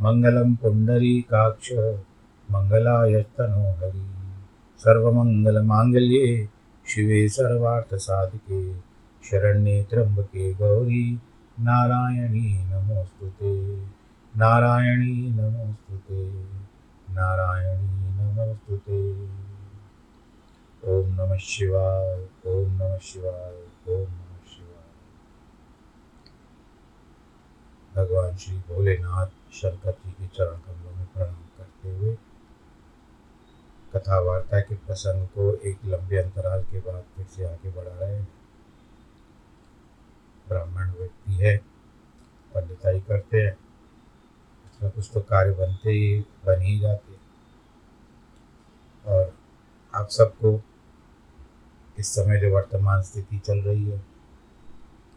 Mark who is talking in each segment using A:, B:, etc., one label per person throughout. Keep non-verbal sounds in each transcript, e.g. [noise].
A: मङ्गलं पुण्डरीकाक्ष मङ्गलायस्तनोहरि सर्वमङ्गलमाङ्गल्ये शिवे सर्वार्थसाधिके, शरण्ये त्र्यम्बके गौरी, नारायणी नमोऽस्तु ते। नारायणी नमोऽस्तु ते। नारायणी नमोऽस्तु ते। ॐ नमः शिवाय, ॐ नमः शिवाय, ॐ नमः शिवाय। भगवान श्री भोलेनाथ। शंकर जी के चरण कमलों में प्रणाम करते हुए कथा वार्ता के प्रसंग को एक लंबे अंतराल के बाद फिर से आगे बढ़ा रहे हैं। ब्राह्मण व्यक्ति है, पंडिताई करते हैं। कुछ कुछ तो कार्य बनते ही बन ही जाते और आप सबको इस समय जो वर्तमान स्थिति चल रही है,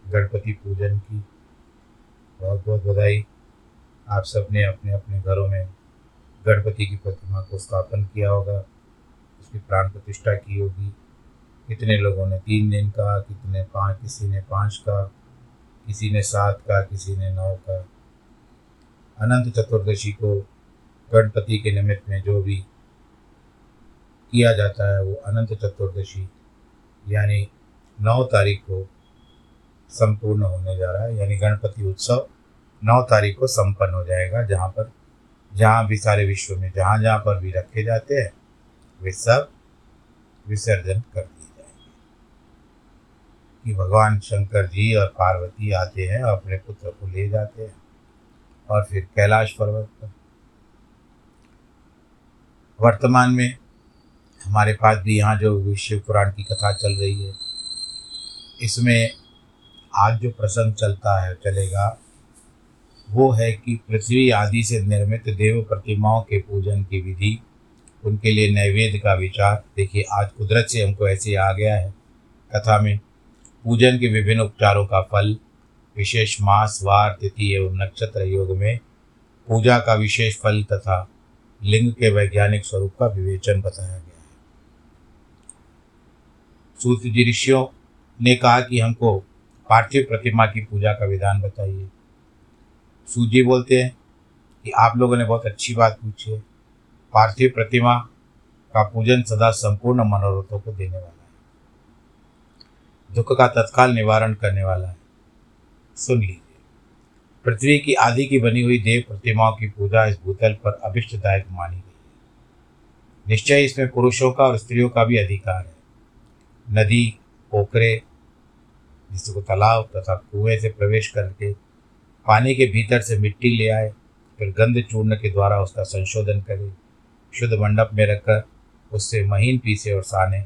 A: गणपति पूजन की बहुत बहुत बधाई। आप सबने अपने अपने घरों में गणपति की प्रतिमा को स्थापन किया होगा, उसकी प्राण प्रतिष्ठा की होगी। कितने लोगों ने तीन दिन का, कितने पाँच, किसी ने पाँच का, किसी ने सात का, किसी ने नौ का। अनंत चतुर्दशी को गणपति के निमित्त में जो भी किया जाता है, वो अनंत चतुर्दशी, यानी नौ तारीख को संपूर्ण होने जा रहा है, यानी गणपति उत्सव। नौ तारीख को संपन्न हो जाएगा जहाँ पर, जहाँ भी सारे विश्व में, जहाँ जहाँ पर भी रखे जाते हैं, वे सब विसर्जन कर दिए जाएँगे। कि भगवान शंकर जी और पार्वती आते हैं और अपने पुत्र को ले जाते हैं और फिर कैलाश पर्वत पर। वर्तमान में हमारे पास भी यहाँ जो विश्व पुराण की कथा चल रही है, इसमें आज जो प्रसंग चलता है, चलेगा वो है कि पृथ्वी आदि से निर्मित देव प्रतिमाओं के पूजन की विधि, उनके लिए नैवेद्य का विचार। देखिए, आज कुदरत से हमको ऐसे आ गया है। कथा में, पूजन के विभिन्न उपचारों का फल, विशेष मास, वार, तिथि एवं नक्षत्र योग में पूजा का विशेष फल तथा लिंग के वैज्ञानिक स्वरूप का विवेचन बताया गया है। सूत जी ऋषियों ने कहा कि हमको पार्थिव प्रतिमा की पूजा का विधान बताइए। सूजी बोलते हैं कि आप लोगों ने बहुत अच्छी बात पूछी है। पार्थिव प्रतिमा का पूजन सदा संपूर्ण मनोरथों को देने वाला है। दुख का तत्काल निवारण करने वाला है। सुन लीजिए। पृथ्वी की आदि की बनी हुई देव प्रतिमाओं की पूजा इस भूतल पर अभिष्टदायक मानी गई है। निश्चय इसमें पुरुषों का और स्त्रियों का भी अधिकार है। नदी, पोखरे, जिसको तालाब तथा कुएँ से प्रवेश करके पानी के भीतर से मिट्टी ले आए, फिर गंध चूर्ण के द्वारा उसका संशोधन करे, शुद्ध मंडप में रखकर उससे महीन पीसे और साने,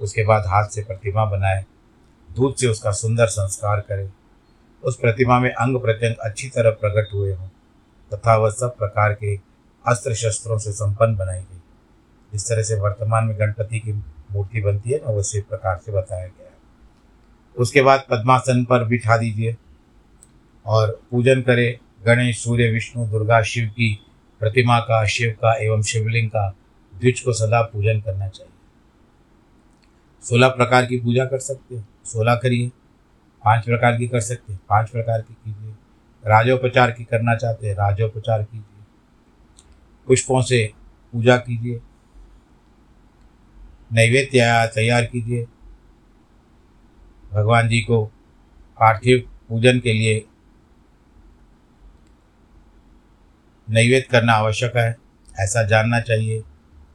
A: उसके बाद हाथ से प्रतिमा बनाए, दूध से उसका सुंदर संस्कार करे। उस प्रतिमा में अंग प्रत्यंग अच्छी तरह प्रकट हुए हों, तथा वह सब प्रकार के अस्त्र शस्त्रों से संपन्न बनाई गई। जिस तरह से वर्तमान में गणपति की मूर्ति बनती है ना उसी प्रकार से बताया गया है। उसके बाद पद्मासन पर बिठा दीजिए। और पूजन करे गणेश, सूर्य, विष्णु, दुर्गा, शिव की प्रतिमा का, शिव का एवं शिवलिंग का द्विज को सदा पूजन करना चाहिए। सोलह प्रकार की पूजा कर सकते हैं। सोलह करिए, पाँच प्रकार की कर सकते हैं। पाँच प्रकार की कीजिए। राजोपचार की करना चाहते हैं, राजोपचार कीजिए। पुष्पों से पूजा कीजिए। नैवेद्य तैयार कीजिए। भगवान जी को पार्थिव पूजन के लिए नैवेद्य करना आवश्यक है, ऐसा जानना चाहिए।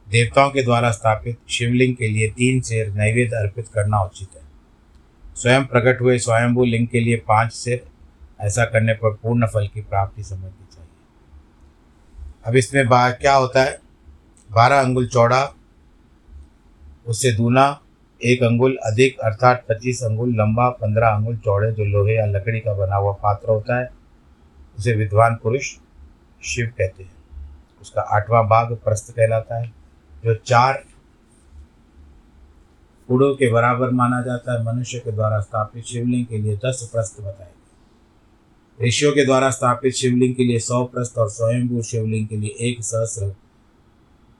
A: देवताओं के द्वारा स्थापित शिवलिंग के लिए तीन शेर नैवेद्य अर्पित करना उचित है। स्वयं प्रकट हुए स्वयंभू लिंग के लिए पाँच शेर ऐसा करने पर पूर्ण फल की प्राप्ति समझनी चाहिए। अब इसमें क्या होता है? बारह अंगुल चौड़ा, उससे दूना, एक अंगुल अधिक, अर्थात पच्चीस अंगुल लंबा, पंद्रह अंगुल चौड़े, जो लोहे या लकड़ी का बना हुआ पात्र होता है, उसे विद्वान पुरुष शिव कहते हैं। उसका आठवां भाग प्रस्थ कहलाता है, जो चार पुड़ों के बराबर माना जाता है। मनुष्य के द्वारा स्थापित शिवलिंग के लिए दस प्रस्थ बताए गए। ऋषियों के द्वारा स्थापित शिवलिंग के लिए सौ प्रस्थ और स्वयंभू शिवलिंग के लिए एक सहस्र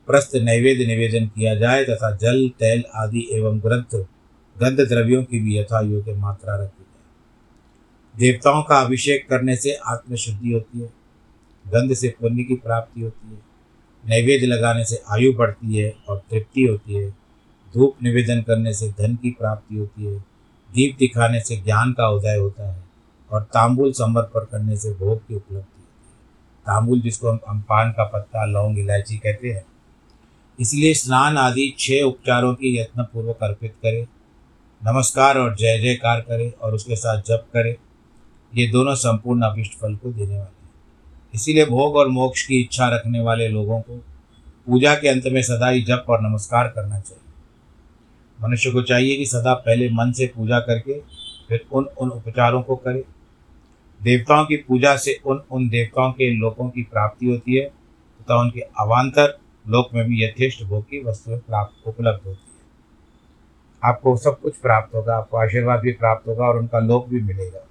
A: प्रस्थ नैवेद्य निवेदन किया जाए तथा जल, तेल आदि एवं ग्रंथ गंध द्रव्यों की भी यथा योग्य मात्रा रखी जाए। देवताओं का अभिषेक करने से आत्मशुद्धि होती है। गंध से पुण्य की प्राप्ति होती है, नैवेद्य लगाने से आयु बढ़ती है और तृप्ति होती है, धूप निवेदन करने से धन की प्राप्ति होती है, दीप दिखाने से ज्ञान का उदय होता है और तांबुल समर्पण करने से भोग की उपलब्धि होती है। तांबुल जिसको हम अम्पान का पत्ता, लौंग, इलायची कहते हैं। इसलिए स्नान आदि छह उपचारों की यत्नपूर्वक अर्पित करें, नमस्कार और जय जयकार करें और उसके साथ जप करें। ये दोनों संपूर्ण अभिष्ट फल को देने वाले इसीलिए भोग और मोक्ष की इच्छा रखने वाले लोगों को पूजा के अंत में सदा ही जप और नमस्कार करना चाहिए। मनुष्य को चाहिए कि सदा पहले मन से पूजा करके, फिर उन उन उपचारों को करे। देवताओं की पूजा से उन उन देवताओं के लोगों की प्राप्ति होती है, तथा उनके अवान्तर लोक में भी यथेष्ट भोग की वस्तुएँ प्राप्त, उपलब्ध होती है। आपको सब कुछ प्राप्त होगा, आपको आशीर्वाद भी प्राप्त होगा और उनका लोक भी मिलेगा।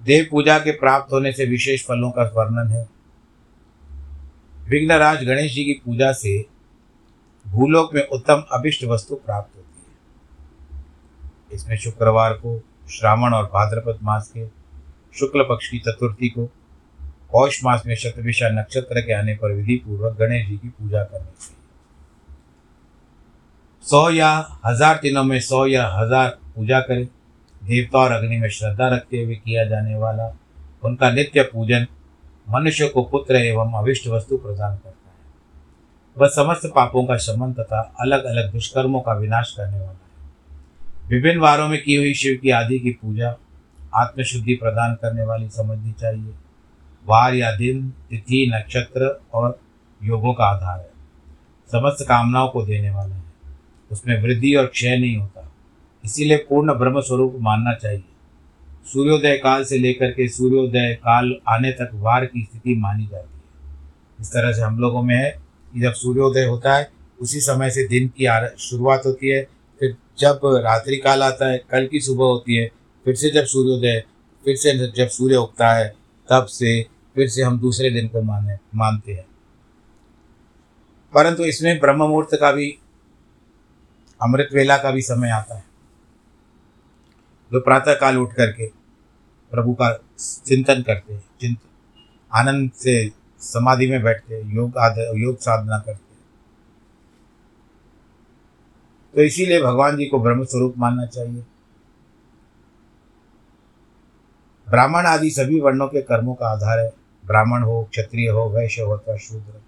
A: देव पूजा के प्राप्त होने से विशेष फलों का वर्णन है। विघ्नराज गणेश जी की पूजा से भूलोक में उत्तम अभिष्ट वस्तु प्राप्त होती है। इसमें शुक्रवार को श्रावण और भाद्रपद मास के शुक्ल पक्ष की चतुर्थी को पौष मास में शतभिषा नक्षत्र के आने पर विधि पूर्वक गणेश जी की पूजा करनी चाहिए। सौ या हज़ार दिनों में सौ या हज़ार पूजा करें। देवता और अग्नि में श्रद्धा रखते हुए किया जाने वाला उनका नित्य पूजन मनुष्य को पुत्र एवं अविष्ट वस्तु प्रदान करता है। वह समस्त पापों का शमन तथा अलग अलग दुष्कर्मों का विनाश करने वाला है। विभिन्न वारों में की हुई शिव की आदि की पूजा आत्मशुद्धि प्रदान करने वाली समझनी चाहिए। वार या दिन, तिथि, नक्षत्र और योगों का आधार है। समस्त कामनाओं को देने वाला है। उसमें वृद्धि और क्षय नहीं होता। इसीलिए पूर्ण ब्रह्म स्वरूप मानना चाहिए। सूर्योदय काल से लेकर के सूर्योदय काल आने तक वार की स्थिति मानी जाती है। इस तरह से हम लोगों में है कि जब सूर्योदय होता है, उसी समय से दिन की शुरुआत होती है, फिर जब रात्रि काल आता है, कल की सुबह होती है, फिर से जब सूर्योदय, फिर से जब सूर्य उगता है, तब से, फिर से हम दूसरे दिन को माने, मानते हैं। परंतु इसमें ब्रह्म मुहूर्त का भी, अमृत वेला का भी समय आता है। जो प्रातः काल उठ करके प्रभु का चिंतन करते हैं, चिंत, आनंद से समाधि में बैठते हैं, योग योग साधना करते हैं। तो इसीलिए भगवान जी को ब्रह्म स्वरूप मानना चाहिए। ब्राह्मण आदि सभी वर्णों के कर्मों का आधार है। ब्राह्मण हो, क्षत्रिय हो, वैश्य हो अथवा शूद्र।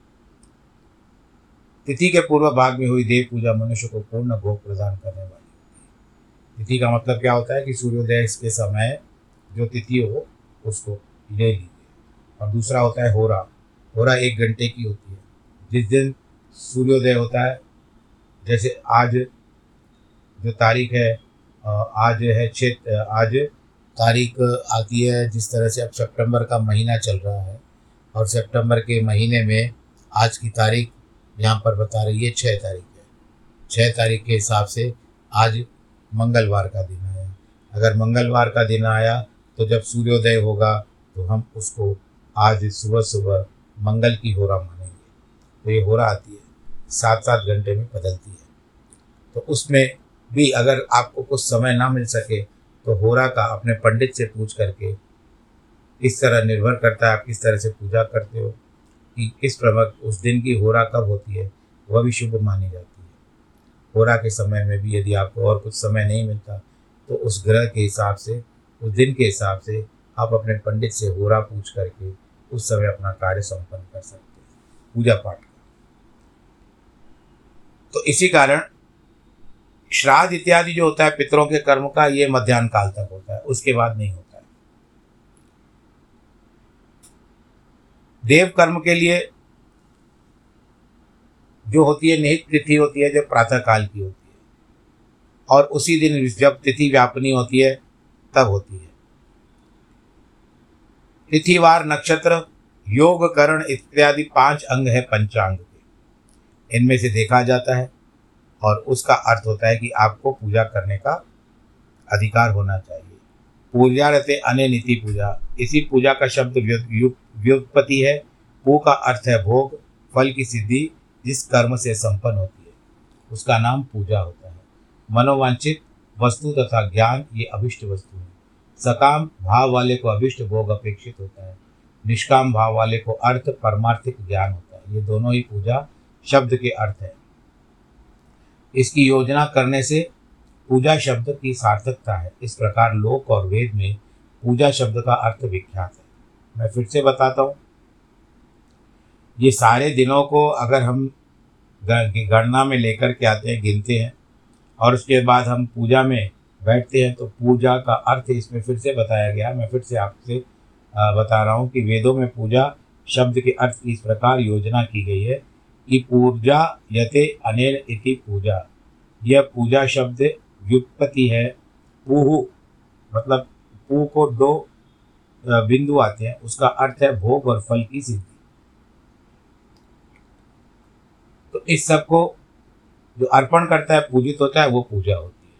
A: तिथि के पूर्व भाग में हुई देव पूजा मनुष्य को पूर्ण भोग प्रदान करने वाली तिथि का मतलब क्या होता है कि सूर्योदय के समय जो तिथि हो, उसको ले लीजिए। और दूसरा होता है होरा। होरा एक घंटे की होती है। जिस दिन सूर्योदय होता है, जैसे आज जो तारीख है आज है छः आज तारीख आती है, जिस तरह से अब सितंबर का महीना चल रहा है, और सितंबर के महीने में आज की तारीख यहाँ पर बता रही है छः तारीख है। छः तारीख के हिसाब से आज मंगलवार का दिन आया। अगर मंगलवार का दिन आया तो जब सूर्योदय होगा तो हम उसको आज सुबह सुबह मंगल की होरा मानेंगे। तो ये होरा आती है सात सात घंटे में बदलती है। तो उसमें भी अगर आपको कुछ समय ना मिल सके तो होरा का अपने पंडित से पूछ करके इस तरह निर्भर करता है, आप किस तरह से पूजा करते हो, कि किस प्रमुख, उस दिन की होरा कब होती है, वह भी शुभ मानी जाती है। होरा के समय में भी यदि आपको और कुछ समय नहीं मिलता तो उस ग्रह के हिसाब से, उस दिन के हिसाब से आप अपने पंडित से होरा पूछ करके उस समय अपना कार्य संपन्न कर सकते हैं। पूजा पाठ तो इसी कारण श्राद्ध इत्यादि जो होता है पितरों के कर्म का, ये मध्यान्ह काल तक होता है, उसके बाद नहीं होता है। देव कर्म के लिए जो होती है निहित तिथि होती है जो प्रातः काल की होती है। और उसी दिन जब तिथि व्यापनी होती है, तब होती है। तिथिवार नक्षत्र, योग, करण इत्यादि पाँच अंग है पंचांग के। इनमें से देखा जाता है और उसका अर्थ होता है कि आपको पूजा करने का अधिकार होना चाहिए। पूजा रहते अने नीति पूजा। इसी पूजा का शब्द व्युत्पत्ति है। पू का अर्थ है भोग, फल की सिद्धि जिस कर्म से संपन्न होती है, उसका नाम पूजा होता है। मनोवांछित वस्तु तथा ज्ञान ये अभिष्ट वस्तु है। सकाम भाव वाले को अभिष्ट भोग अपेक्षित होता है। निष्काम भाव वाले को अर्थ, परमार्थिक ज्ञान होता है। ये दोनों ही पूजा शब्द के अर्थ है। इसकी योजना करने से पूजा शब्द की सार्थकता है। इस प्रकार लोक और वेद में पूजा शब्द का अर्थ विख्यात है। मैं फिर से बताता हूँ। ये सारे दिनों को अगर हम गणना में लेकर के आते हैं, गिनते हैं, और उसके बाद हम पूजा में बैठते हैं तो पूजा का अर्थ इसमें फिर से बताया गया मैं फिर से आपसे बता रहा हूँ कि वेदों में पूजा शब्द के अर्थ की इस प्रकार योजना की गई है कि पूजा यते अनेन इति पूजा। यह पूजा शब्द व्युत्पत्ति है। पूहु मतलब पू को दो बिंदु आते हैं, उसका अर्थ है भोग और फल की सिद्धि। तो इस सबको जो अर्पण करता है, पूजित होता है, वो पूजा होती है।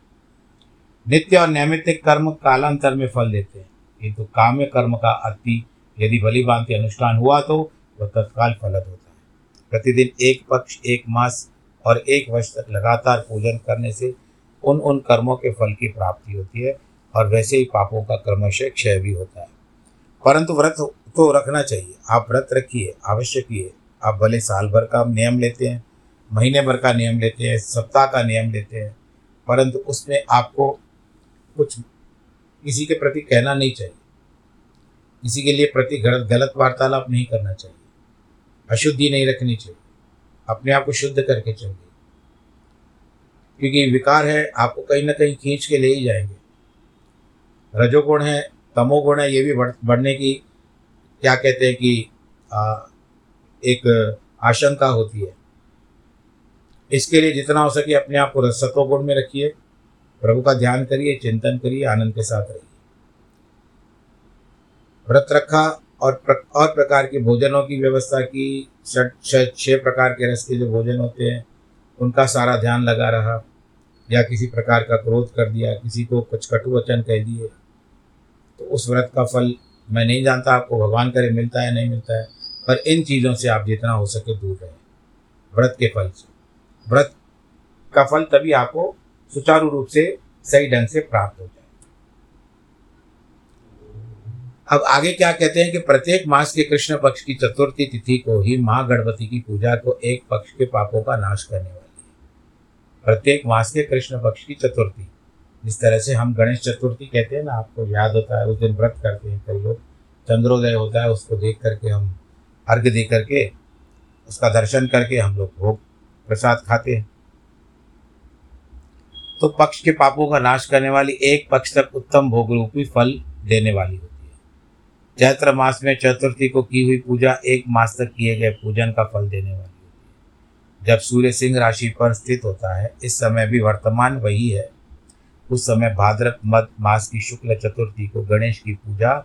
A: नित्य और नैमित्तिक कर्म कालांतर में फल देते हैं। किंतु तो काम्य कर्म का अति यदि भली भांति अनुष्ठान हुआ तो वह तत्काल फलद होता है। प्रतिदिन एक पक्ष, एक मास और एक वर्ष तक लगातार पूजन करने से उन उन कर्मों के फल की प्राप्ति होती है और वैसे ही पापों का क्रमशः क्षय भी होता है। परंतु व्रत तो रखना चाहिए। आप व्रत रखिए आवश्यक ही किए। आप भले साल भर का नियम लेते हैं, महीने भर का नियम लेते हैं, सप्ताह का नियम लेते हैं, परंतु उसमें आपको कुछ किसी के प्रति कहना नहीं चाहिए। किसी के लिए प्रति गलत गलत वार्तालाप नहीं करना चाहिए। अशुद्धि नहीं रखनी चाहिए। अपने आप को शुद्ध करके चलिए। क्योंकि विकार है, आपको कहीं ना कहीं खींच के ले ही जाएँगे। रजोगुण है, तमोगुण है, ये भी बढ़, बढ़ने की क्या कहते हैं कि एक आशंका होती है। इसके लिए जितना हो सके अपने आप को सत्वगुण में रखिए प्रभु का ध्यान करिए चिंतन करिए आनंद के साथ रहिए। व्रत रखा और प्र, और प्रकार के भोजनों की व्यवस्था की छः प्रकार के रस के जो भोजन होते हैं उनका सारा ध्यान लगा रहा या किसी प्रकार का क्रोध कर दिया किसी को कुछ कटु वचन कह दिए तो उस व्रत का फल मैं नहीं जानता आपको भगवान करे मिलता है नहीं मिलता है। पर इन चीज़ों से आप जितना हो सके दूर रहें। व्रत के फल से। व्रत का फल तभी आपको सुचारू रूप से सही ढंग से प्राप्त हो जाए। अब आगे क्या कहते हैं कि प्रत्येक मास के कृष्ण पक्ष की चतुर्थी तिथि को ही माँ गणपति की पूजा को एक पक्ष के पापों का नाश करने वाली है। प्रत्येक मास के कृष्ण पक्ष की चतुर्थी, जिस तरह से हम गणेश चतुर्थी कहते हैं ना, आपको याद होता है, उस दिन व्रत करते हैं कई लोग। चंद्रोदय होता है, उसको देख करके हम अर्घ दे करके, उसका दर्शन करके हम लोग भोग प्रसाद खाते हैं। तो पक्ष के पापों का नाश करने वाली एक पक्ष तक उत्तम भोग रूपी फल देने वाली होती है। चैत्र मास में चतुर्थी को की हुई पूजा एक मास तक किए गए पूजन का फल देने वाली होती है। जब सूर्य सिंह राशि पर स्थित होता है, इस समय भी वर्तमान वही है। उस समय भाद्रक मद मास की शुक्ल चतुर्थी को गणेश की पूजा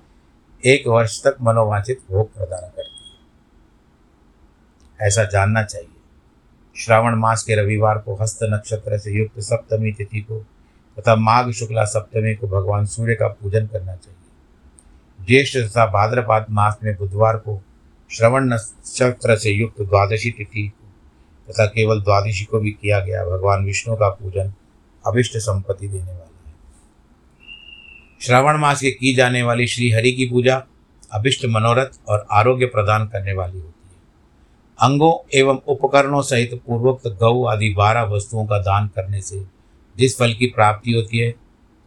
A: एक वर्ष तक मनोवांछित भोग प्रदान करती है। ऐसा जानना चाहिए। श्रावण मास के रविवार को हस्त नक्षत्र से युक्त सप्तमी तिथि को तथा माघ शुक्ला सप्तमी को भगवान सूर्य का पूजन करना चाहिए। ज्येष्ठ तथा भाद्रपाद मास में बुधवार को श्रवण नक्षत्र से युक्त द्वादशी तिथि तथा केवल द्वादशी को भी किया गया भगवान विष्णु का पूजन अभिष्ट संपत्ति देने वाला है। श्रावण मास के की जाने वाली श्री हरि की पूजा अभिष्ट मनोरथ और आरोग्य प्रदान करने वाली होती है अंगों एवं उपकरणों सहित पूर्वोक्त गौ आदि बारह वस्तुओं का दान करने से जिस फल की प्राप्ति होती है,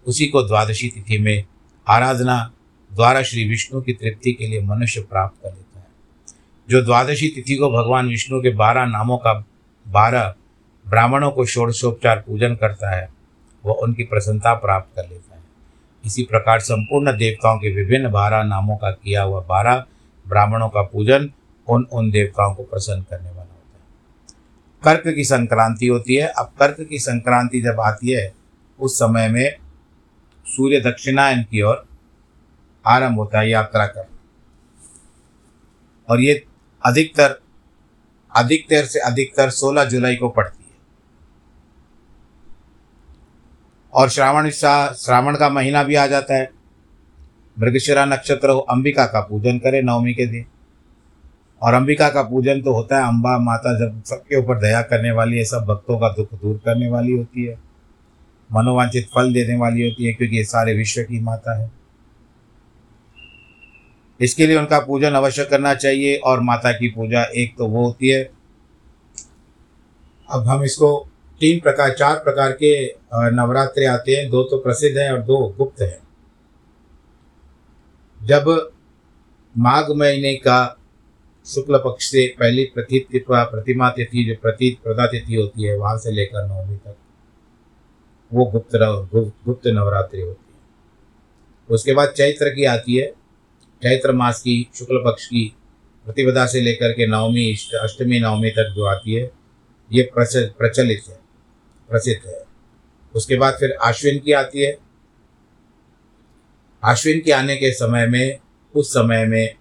A: उसी को द्वादशी तिथि में आराधना द्वारा श्री विष्णु की तृप्ति के लिए मनुष्य प्राप्त कर लेता है। जो द्वादशी तिथि को भगवान विष्णु के बारह नामों का बारह ब्राह्मणों को षोडशोपचार पूजन करता है, वह उनकी प्रसन्नता प्राप्त कर लेता है। इसी प्रकार संपूर्ण देवताओं के विभिन्न बारह नामों का किया हुआ बारह ब्राह्मणों का पूजन उन उन देवताओं को प्रसन्न करने वाला होता है? कर्क की संक्रांति होती है। अब कर्क की संक्रांति जब आती है, उस समय में सूर्य दक्षिणायन की ओर आरंभ होता है यात्रा कर और ये अधिकतर अधिकतर से अधिकतर 16 जुलाई को पड़ती है। और श्रावण श्रावण का महीना भी आ जाता है। मृगशिरा नक्षत्र हो, अंबिका का पूजन करें नवमी के दिन। और अंबिका का पूजन तो होता है अम्बा माता जब सबके ऊपर दया करने वाली है, सब भक्तों का दुख दूर करने वाली होती है, मनोवांछित फल देने वाली होती है, क्योंकि ये सारे विश्व की माता है। इसके लिए उनका पूजन अवश्य करना चाहिए और माता की पूजा एक तो वो होती है। अब हम इसको तीन प्रकार, चार प्रकार के नवरात्रे आते हैं, दो तो प्रसिद्ध हैं और दो गुप्त हैं। जब माघ महीने का शुक्ल पक्ष से पहली प्रतीत प्रतिमा तिथि जो प्रतीत प्रदा तिथि होती है, वहाँ से लेकर नवमी तक, वो गुप्त गुप्त नवरात्रि होती है। उसके बाद चैत्र की आती है। चैत्र मास की शुक्ल पक्ष की प्रतिपदा से लेकर के नवमी अष्टमी, नवमी तक जो आती है, ये प्रचलित है, प्रसिद्ध है। उसके बाद फिर आश्विन की आती है। आश्विन के आने के समय में, उस समय में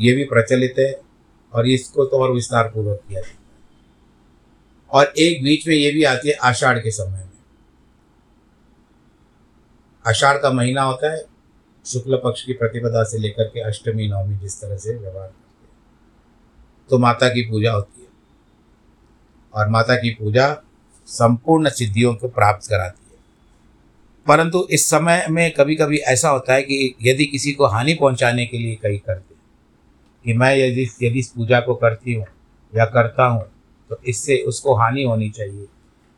A: ये भी प्रचलित है और इसको तो और विस्तार पूर्वक किया जाता है। और एक बीच में ये भी आती है आषाढ़ के समय में। आषाढ़ का महीना होता है, शुक्ल पक्ष की प्रतिपदा से लेकर के अष्टमी, नवमी जिस तरह से व्यवहार करते हैं। तो माता की पूजा होती है और माता की पूजा संपूर्ण सिद्धियों को प्राप्त कराती है। परंतु इस समय में कभी कभी ऐसा होता है कि यदि किसी को हानि पहुँचाने के लिए कहीं करते कि मैं यदि यदि इस पूजा को करती हूँ या करता हूँ तो इससे उसको हानि होनी चाहिए।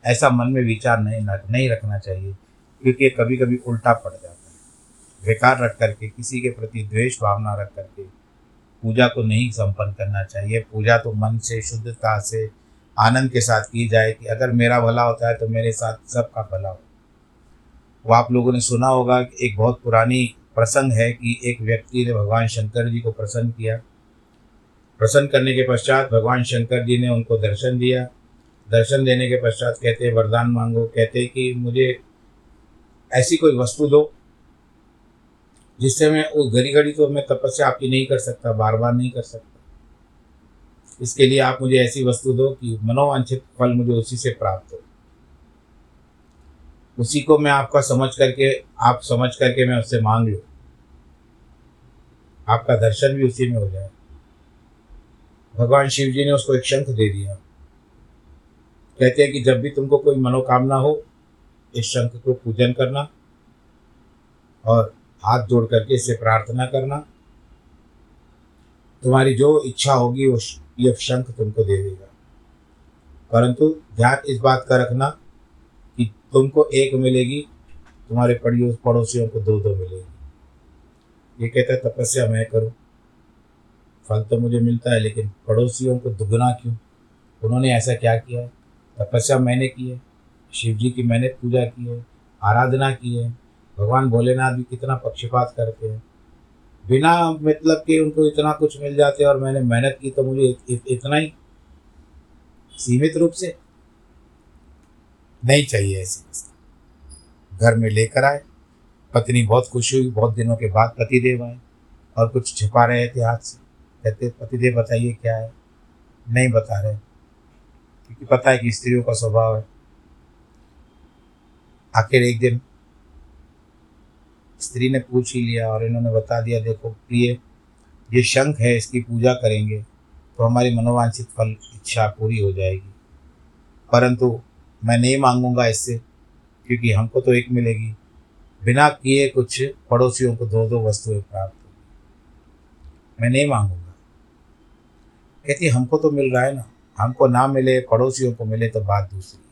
A: ऐसा मन में विचार नहीं नहीं रखना चाहिए, क्योंकि कभी कभी उल्टा पड़ जाता है। बेकार रख करके, किसी के प्रति द्वेष भावना रख करके पूजा को नहीं संपन्न करना चाहिए। पूजा तो मन से, शुद्धता से, आनंद के साथ की जाए कि अगर मेरा भला होता है तो मेरे साथ सबका भला हो। वो आप लोगों ने सुना होगा कि एक बहुत पुरानी प्रसंग है कि एक व्यक्ति ने भगवान शंकर जी को प्रसन्न किया। प्रसन्न करने के पश्चात भगवान शंकर जी ने उनको दर्शन दिया। दर्शन देने के पश्चात कहते, वरदान मांगो। कहते कि, मुझे ऐसी कोई वस्तु दो, जिससे मैं वो घड़ी घड़ी तो मैं तपस्या आपकी नहीं कर सकता बार बार नहीं कर सकता। इसके लिए आप मुझे ऐसी वस्तु दो कि मनोवांछित फल मुझे उसी से प्राप्त हो। उसी को मैं आपका समझ करके, आप समझ करके मैं उससे मांग लूँ। आपका दर्शन भी उसी में हो जाए भगवान शिव जी ने उसको एक शंख दे दिया। कहते हैं कि जब भी तुमको कोई मनोकामना हो, इस शंख को पूजन करना और हाथ जोड़ करके इससे प्रार्थना करना। तुम्हारी जो इच्छा होगी, वो ये शंख तुमको दे देगा। परंतु ध्यान इस बात का रखना कि तुमको एक मिलेगी, तुम्हारे पड़ोसियों को दो दो मिलेगी। ये कहता है, तपस्या मैं करूँ। फल तो मुझे मिलता है लेकिन पड़ोसियों को दुगना क्यों? उन्होंने ऐसा क्या किया? है तपस्या मैंने की है शिव जी की मैंने पूजा की है आराधना की है भगवान भोलेनाथ भी कितना पक्षपात करते हैं। बिना मतलब के उनको इतना कुछ मिल जाते और मैंने मेहनत की तो मुझे इत, इतना ही? सीमित रूप से? नहीं चाहिए ऐसी घर में लेकर आए। पत्नी बहुत खुश हुई बहुत दिनों के बाद पतिदेव आए और कुछ छिपा रहे थे हाथ से। कहते, पतिदेव, बताइए क्या है? नहीं बता रहे क्योंकि पता है कि स्त्रियों का स्वभाव है। आखिर एक दिन स्त्री ने पूछ ही लिया और इन्होंने बता दिया, देखो प्रिय, ये शंख है, इसकी पूजा करेंगे तो हमारी मनोवांछित फल इच्छा पूरी हो जाएगी। परंतु मैं नहीं मांगूँगा इससे, क्योंकि हमको तो एक मिलेगी। बिना किए कुछ पड़ोसियों को दो दो वस्तुएँ प्राप्त होगी। मैं नहीं मांगूँगा। कहती हमको तो मिल रहा है ना। हमको ना मिले, पड़ोसियों को मिले तो बात दूसरी है।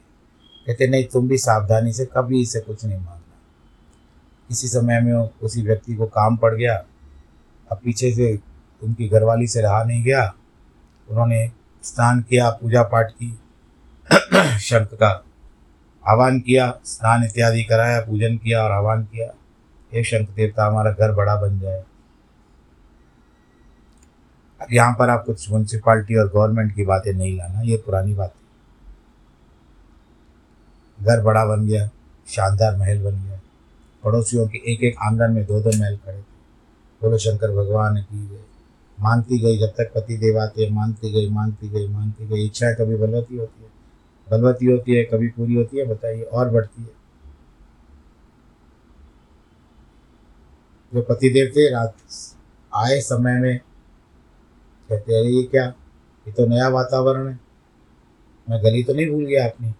A: कहते नहीं, तुम भी सावधानी से कभी इसे कुछ नहीं मांगना किसी समय में उसी व्यक्ति को काम पड़ गया। अब पीछे से उनकी घरवाली से रहा नहीं गया। उन्होंने स्नान किया पूजा पाठ की, [clears throat] शंख का आह्वान किया, स्नान इत्यादि कराया, पूजन किया और आह्वान किया। हे शंख देवता, हमारा घर बड़ा बन जाए। यहाँ पर आप कुछ म्यूनसिपाल्टी और गवर्नमेंट की बातें नहीं लाना, ये पुरानी बात है। घर बड़ा बन गया, शानदार महल बन गया। पड़ोसियों के एक एक आँगन में दो दो महल खड़े थे। बोलो, शंकर भगवान की मानती गई, जब तक पति देव आते मानती गई मानती गई मानती गई। इच्छाएँ कभी बलवती होती है। बलवती होती है, कभी पूरी होती है, बताइए, और बढ़ती है। जो पति थे, रात आए समय में कहते अरे ये क्या? ये तो नया वातावरण है। मैं गली तो नहीं भूल गया अपनी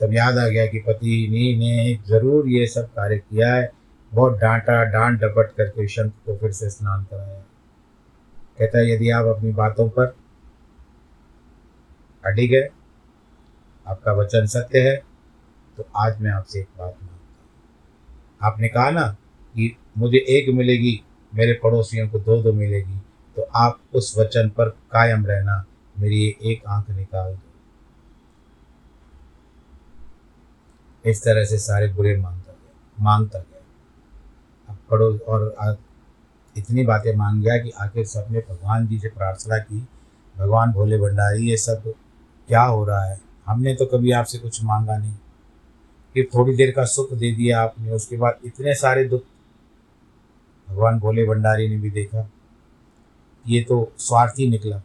A: तब याद आ गया कि पति ने, ने ज़रूर ये सब कार्य किया है। बहुत डांटा डांट डपट करके शंख को फिर से स्नान कराया। कहता है यदि आप अपनी बातों पर अड़ी गए आपका वचन सत्य है तो आज मैं आपसे एक बात माँगता हूँ। आपने कहा ना कि मुझे एक मिलेगी मेरे पड़ोसियों को दो दो मिलेगी। तो आप उस वचन पर कायम रहना मेरी एक आँख निकाल दो। इस तरह से सारे बुरे माँगता गया माँगता गया। अब पड़ोस और इतनी बातें मांग गया कि आखिर सबने भगवान जी से प्रार्थना की, भगवान भोले भंडारी, ये सब क्या हो रहा है? हमने तो कभी आपसे कुछ मांगा नहीं। फिर थोड़ी देर का सुख दे दिया आपने, उसके बाद इतने सारे दुख भगवान भोले भंडारी ने भी देखा। ये तो स्वार्थी निकला।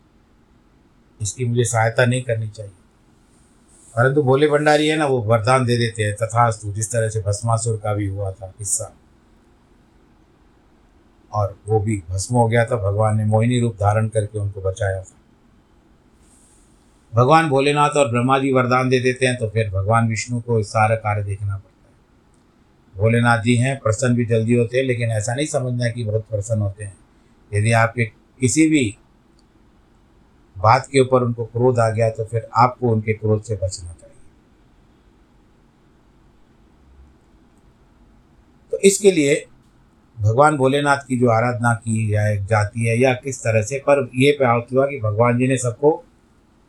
A: इसकी मुझे सहायता नहीं करनी चाहिए। परंतु भोले भंडारी है ना, वो वरदान दे देते हैं, तथास्तु, जिस तरह से भस्मासुर का भी हुआ था किस्सा। और वो भी भस्म हो गया था, भगवान ने मोहिनी रूप धारण करके उनको बचाया था। भगवान भोलेनाथ और ब्रह्मा जी वरदान दे देते हैं तो फिर भगवान विष्णु को सारा कार्य देखना पड़ता है। भोलेनाथ जी हैं, प्रसन्न भी जल्दी होते हैं, लेकिन ऐसा नहीं समझना कि बहुत प्रसन्न होते हैं। यदि आपके किसी भी बात के ऊपर उनको क्रोध आ गया तो फिर आपको उनके क्रोध से बचना चाहिए। तो इसके लिए भगवान भोलेनाथ की जो आराधना की जाए, जाती है या किस तरह से, पर यह प्राप्त हुआ कि भगवान जी ने सबको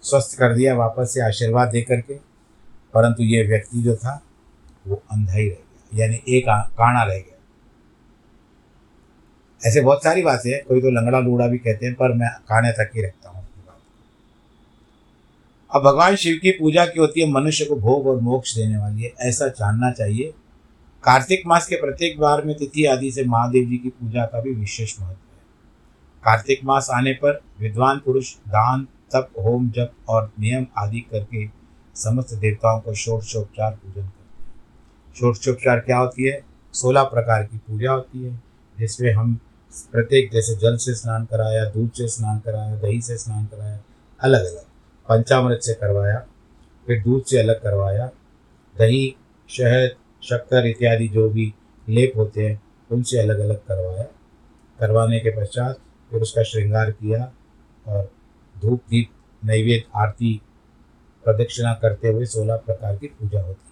A: स्वस्थ कर दिया, वापस से आशीर्वाद दे करके। परंतु ये व्यक्ति जो था, वो अंधा ही रह गया, यानी एक काणा रह गया। ऐसे बहुत सारी बातें हैं, कोई तो लंगड़ा लूड़ा भी कहते हैं, पर मैं काने तक ही रखता हूँ। अब भगवान शिव की पूजा की होती है? मनुष्य को भोग और मोक्ष देने वाली है, ऐसा जानना चाहिए। कार्तिक मास के प्रत्येक बार में तिथि आदि से महादेव जी की पूजा का भी विशेष महत्व है। कार्तिक मास आने पर विद्वान पुरुष दान, तप, होम, जप और नियम आदि करके समस्त देवताओं को षोडशोपचार पूजन करते हैं। षोडशोपचार क्या होती है? सोलह प्रकार की पूजा होती है, जिसमें हम प्रत्येक जैसे जल से स्नान कराया, दूध से स्नान कराया, दही से स्नान कराया अलग अलग पंचामृत से करवाया, फिर दूध से अलग करवाया, दही, शहद, शक्कर इत्यादि जो भी लेप होते हैं, उनसे अलग अलग करवाया। करवाने के पश्चात फिर उसका श्रृंगार किया और धूप दीप, नैवेद्य, आरती प्रदक्षिणा करते हुए सोलह प्रकार की पूजा होती है।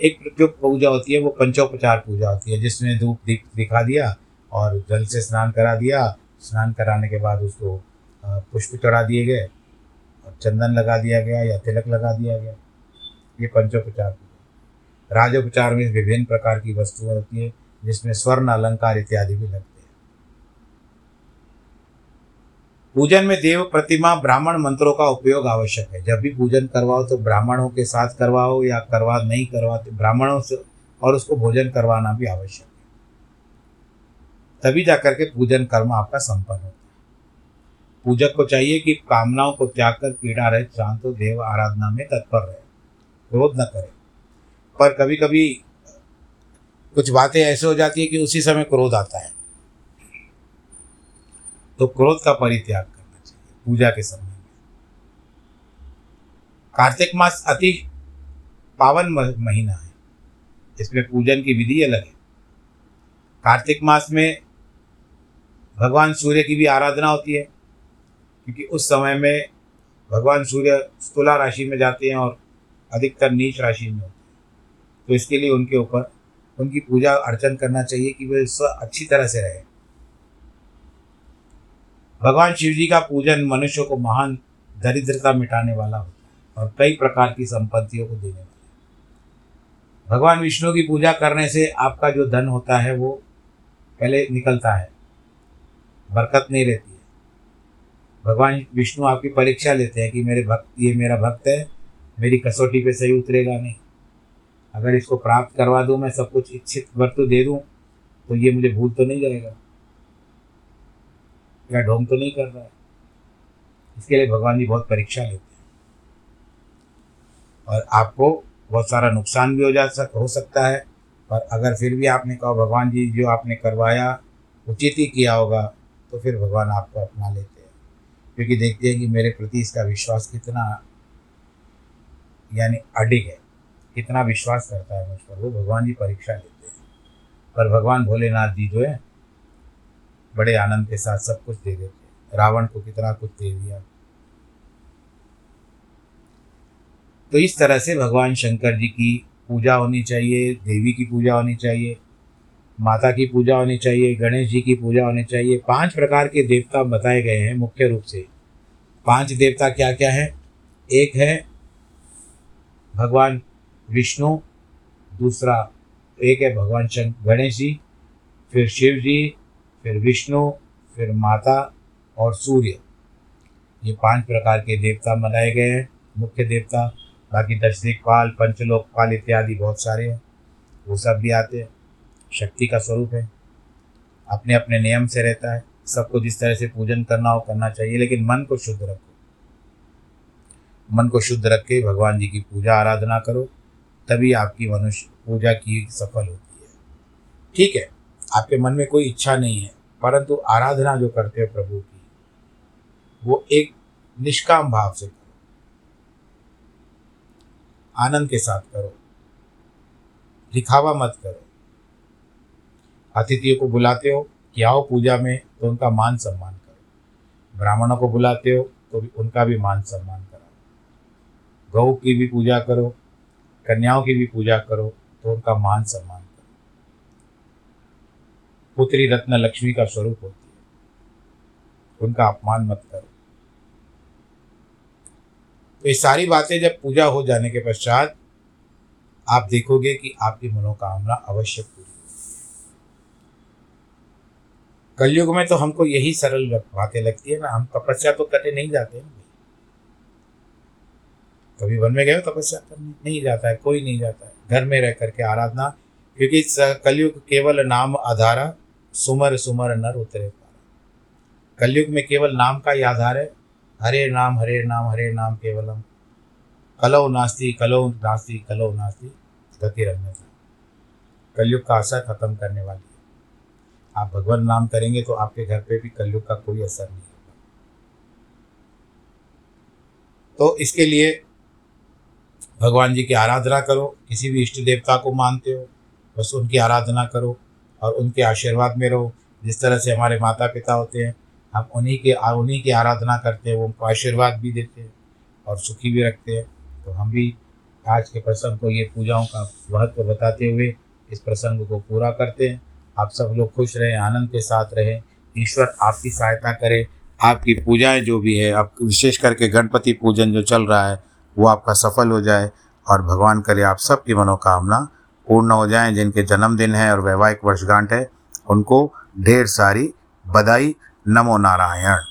A: एक जो पूजा होती है, वो पंचोपचार पूजा होती है जिसमें धूप दिख, दिखा दिया और जल से स्नान करा दिया, स्नान कराने के बाद उसको पुष्प चढ़ा दिए गए और चंदन लगा दिया गया या तिलक लगा दिया गया। ये पंचोपचार पूजा राजोपचार में विभिन्न प्रकार की वस्तुएँ होती है, जिसमें स्वर्ण अलंकार इत्यादि भी लगते हैं पूजन में देव प्रतिमा ब्राह्मण मंत्रों का उपयोग आवश्यक है। जब भी पूजन करवाओ तो ब्राह्मणों के साथ करवाओ या करवा नहीं करवाते ब्राह्मणों से और उसको भोजन करवाना भी आवश्यक है। तभी जाकर के पूजन कर्म आपका संपन्न होता है। पूजक को चाहिए कि कामनाओं को त्याग कर पीड़ा रहे शांत देव आराधना में तत्पर रहे, क्रोध न करे। पर कभी कभी कुछ बातें ऐसे हो जाती है कि उसी समय क्रोध आता है। तो क्रोध का परित्याग करना चाहिए, पूजा के समय में। कार्तिक मास अति पावन महीना है इसमें पूजन की विधि अलग है। कार्तिक मास में भगवान सूर्य की भी आराधना होती है, क्योंकि उस समय में भगवान सूर्य तुला राशि में जाते हैं और अधिकतर नीच राशि में होते हैं। तो इसके लिए उनके ऊपर उनकी पूजा अर्चन करना चाहिए कि वे स्व अच्छी तरह से रहे। भगवान शिव जी का पूजन मनुष्य को महान दरिद्रता मिटाने वाला होता है और कई प्रकार की संपत्तियों को देने वाला भगवान विष्णु की पूजा करने से आपका जो धन होता है वो पहले निकलता है, बरकत नहीं रहती है। भगवान विष्णु आपकी परीक्षा लेते हैं कि मेरे भक्त, ये मेरा भक्त है, मेरी कसौटी पे सही उतरेगा नहीं। अगर इसको प्राप्त करवा दूँ, मैं सब कुछ इच्छित वस्तु दे दूँ तो ये मुझे भूल तो नहीं जाएगा। या ढोंग तो नहीं कर रहा है। इसके लिए भगवान जी बहुत परीक्षा लेते हैं। और आपको बहुत सारा नुकसान भी हो जा सक, हो सकता है। पर अगर फिर भी आपने कहा, भगवान जी, जो आपने करवाया, उचित ही किया होगा तो फिर भगवान आपको अपना लेते हैं। क्योंकि देखते हैं कि मेरे प्रति इसका विश्वास कितना, यानी अडिग है। कितना विश्वास करता है मुझ पर। वो भगवान जी परीक्षा लेते हैं। पर भगवान भोलेनाथ जी जो है बड़े आनंद के साथ सब कुछ दे देते रावण को कितना कुछ दे दिया। तो इस तरह से भगवान शंकर जी की पूजा होनी चाहिए, देवी की पूजा होनी चाहिए, माता की पूजा होनी चाहिए, गणेश जी की पूजा होनी चाहिए। पाँच प्रकार के देवता बताए गए हैं मुख्य रूप से। पाँच देवता क्या क्या है? एक है भगवान विष्णु, दूसरा एक है भगवान शंकर गणेश जी, फिर शिव जी फिर विष्णु, फिर माता और सूर्य। ये पाँच प्रकार के देवता मनाए गए हैं, मुख्य देवता। बाकी दश दिक्पाल पंचलोकपाल इत्यादि बहुत सारे हैं, वो सब भी आते हैं। शक्ति का स्वरूप है। अपने अपने नियम से रहता है। सबको जिस तरह से पूजन करना हो करना चाहिए, लेकिन मन को शुद्ध रखो। मन को शुद्ध रख के भगवान जी की पूजा, आराधना करो, तभी आपकी मनुष्य पूजा की सफल होती है। ठीक है। आपके मन में कोई इच्छा नहीं है, परंतु आराधना जो करते हो प्रभु की, वो एक निष्काम भाव से करो। आनंद के साथ करो। दिखावा मत करो। अतिथियों को बुलाते हो कि आओ पूजा में तो उनका मान सम्मान करो। ब्राह्मणों को बुलाते हो तो भी उनका भी मान सम्मान कराओ गौ की भी पूजा करो, कन्याओं की भी पूजा करो तो उनका मान सम्मान पुत्री रत्न लक्ष्मी का स्वरूप होती है। उनका अपमान मत करो। तो ये सारी बातें जब पूजा हो जाने के पश्चात आप देखोगे कि आपकी मनोकामना अवश्य पूरी कलयुग में तो हमको यही सरल बातें लगती है ना, हम तपस्या तो करने नहीं जाते ना कभी वन में गए हो तपस्या करने? नहीं जाता है, कोई नहीं जाता है। घर में रह करके आराधना, क्योंकि कलयुग केवल नाम आधारा सुमर सुमर नर उतरे पारा। कलयुग में केवल नाम का ही आधार है। हरे नाम हरे नाम हरे नाम केवलम। कलो नास्ती कलो नास्ती कलो नास्ती, गति रखने का कलयुग का असर खत्म करने वाली है। आप भगवान नाम करेंगे तो आपके घर पे भी कलयुग का कोई असर नहीं होगा। तो इसके लिए भगवान जी की आराधना करो। किसी भी इष्ट देवता को मानते हो, बस उनकी आराधना करो। और उनके आशीर्वाद में रहो। जिस तरह से हमारे माता पिता होते हैं, हम उन्हीं के उन्हीं की आराधना करते हैं, वो उनको आशीर्वाद भी देते हैं और सुखी भी रखते हैं। तो हम भी आज के प्रसंग को, ये पूजाओं का महत्व बताते हुए इस प्रसंग को पूरा करते हैं। आप सब लोग खुश रहें, आनंद के साथ रहें। ईश्वर आपकी सहायता करे, आपकी पूजाएँ जो भी है, आप विशेष करके गणपति पूजन जो चल रहा है, वो आपका सफल हो जाए और भगवान करे आप सबकी मनोकामना पूर्ण हो जाएँ, जिनके जन्मदिन है और वैवाहिक वर्षगांठ है, उनको ढेर सारी बधाई। नमो नारायण।